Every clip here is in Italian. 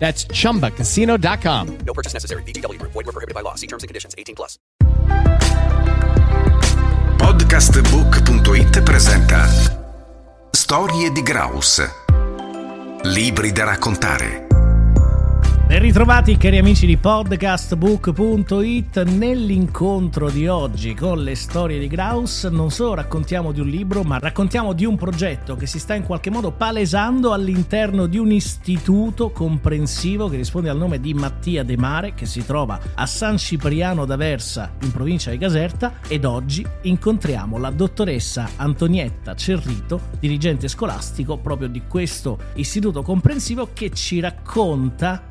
That's chumbacasino.com. No purchase necessary. VGW. Void were prohibited by law. See terms and conditions. 18 plus. Podcastbook.it presenta Storie di Graus. Libri da raccontare. Ben ritrovati cari amici di podcastbook.it nell'incontro di oggi con le storie di Graus non solo raccontiamo di un libro ma raccontiamo di un progetto che si sta in qualche modo palesando all'interno di un istituto comprensivo che risponde al nome di Mattia De Mare che si trova a San Cipriano d'Aversa in provincia di Caserta. Ed oggi incontriamo la dottoressa Antonietta Cerrito, dirigente scolastico proprio di questo istituto comprensivo che ci racconta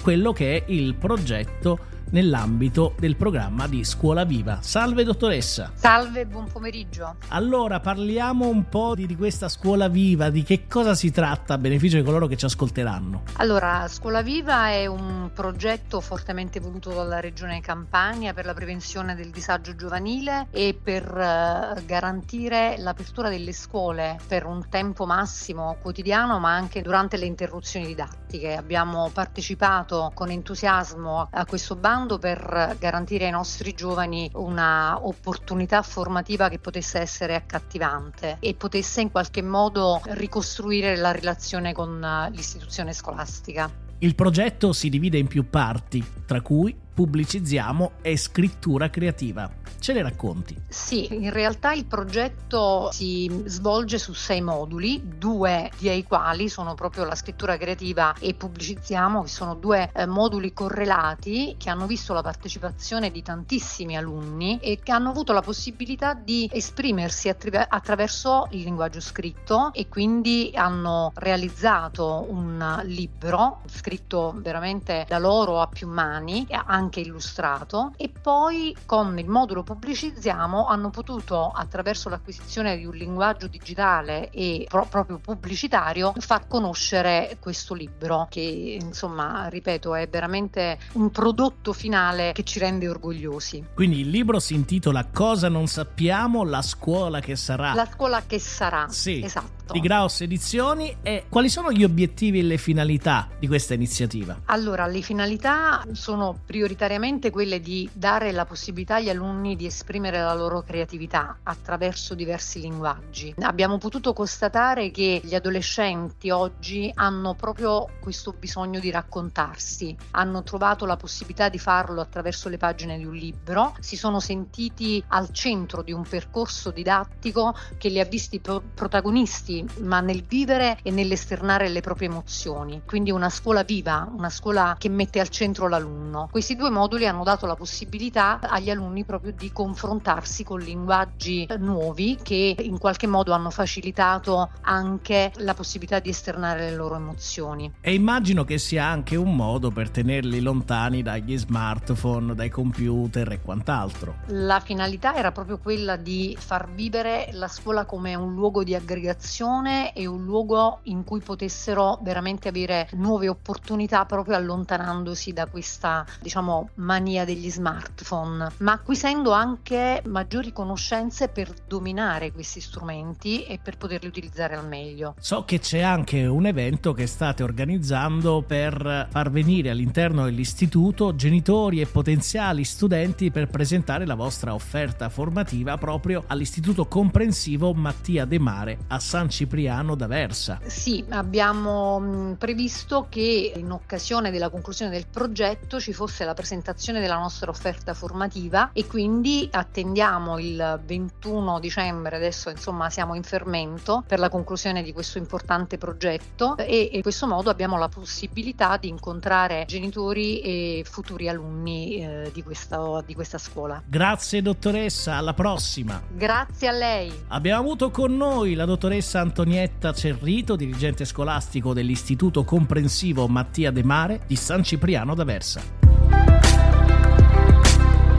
quello che è il progetto nell'ambito del programma di Scuola Viva. Salve dottoressa. Salve, buon pomeriggio. Allora parliamo un po' di, di, questa Scuola Viva, di che cosa si tratta a beneficio di coloro che ci ascolteranno. Allora, Scuola Viva è un progetto fortemente voluto dalla Regione Campania per la prevenzione del disagio giovanile e per uh, garantire l'apertura delle scuole per un tempo massimo quotidiano, ma anche durante le interruzioni didattiche. Abbiamo partecipato con entusiasmo a questo bando per garantire ai nostri giovani una opportunità formativa che potesse essere accattivante e potesse in qualche modo ricostruire la relazione con l'istituzione scolastica. Il progetto si divide in più parti, tra cui pubblicizziamo e scrittura creativa. Ce le racconti? Sì, in realtà il progetto si svolge su sei moduli, due di quali sono proprio la scrittura creativa e pubblicizziamo, che sono due eh, moduli correlati che hanno visto la partecipazione di tantissimi alunni e che hanno avuto la possibilità di esprimersi attra- attraverso il linguaggio scritto e quindi hanno realizzato un libro scritto veramente da loro a più mani, anche illustrato e poi con il modulo pubblicizziamo hanno potuto attraverso l'acquisizione di un linguaggio digitale e pro- proprio pubblicitario far conoscere questo libro che insomma ripeto è veramente un prodotto finale che ci rende orgogliosi. Quindi il libro si intitola Cosa non sappiamo, la scuola che sarà. La scuola che sarà. Sì. Esatto. Di Graus Edizioni e quali sono gli obiettivi e le finalità di questa iniziativa? Allora, le finalità sono prioritariamente quelle di dare la possibilità agli alunni di esprimere la loro creatività attraverso diversi linguaggi. Abbiamo potuto constatare che gli adolescenti oggi hanno proprio questo bisogno di raccontarsi, hanno trovato la possibilità di farlo attraverso le pagine di un libro, si sono sentiti al centro di un percorso didattico che li ha visti pro- protagonisti ma nel vivere e nell'esternare le proprie emozioni. Quindi una scuola viva, una scuola che mette al centro l'alunno. Questi due moduli hanno dato la possibilità agli alunni proprio di confrontarsi con linguaggi nuovi che in qualche modo hanno facilitato anche la possibilità di esternare le loro emozioni. E immagino che sia anche un modo per tenerli lontani dagli smartphone, dai computer e quant'altro. La finalità era proprio quella di far vivere la scuola come un luogo di aggregazione occasione e un luogo in cui potessero veramente avere nuove opportunità proprio allontanandosi da questa diciamo mania degli smartphone ma acquisendo anche maggiori conoscenze per dominare questi strumenti e per poterli utilizzare al meglio. So che c'è anche un evento che state organizzando per far venire all'interno dell'istituto genitori e potenziali studenti per presentare la vostra offerta formativa proprio all'istituto comprensivo Mattia De Mare a San Cipriano Cipriano d'Aversa. Sì, abbiamo previsto che in occasione della conclusione del progetto ci fosse la presentazione della nostra offerta formativa e quindi attendiamo il 21 dicembre, adesso insomma siamo in fermento per la conclusione di questo importante progetto e in questo modo abbiamo la possibilità di incontrare genitori e futuri alunni eh, di, questa, di questa scuola. Grazie dottoressa, alla prossima. Grazie a lei. Abbiamo avuto con noi la dottoressa Antonietta Cerrito, dirigente scolastico dell'Istituto Comprensivo Mattia De Mare di San Cipriano d'Aversa.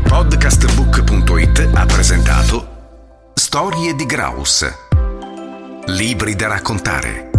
Podcastbook.it ha presentato Storie di Graus. Libri da raccontare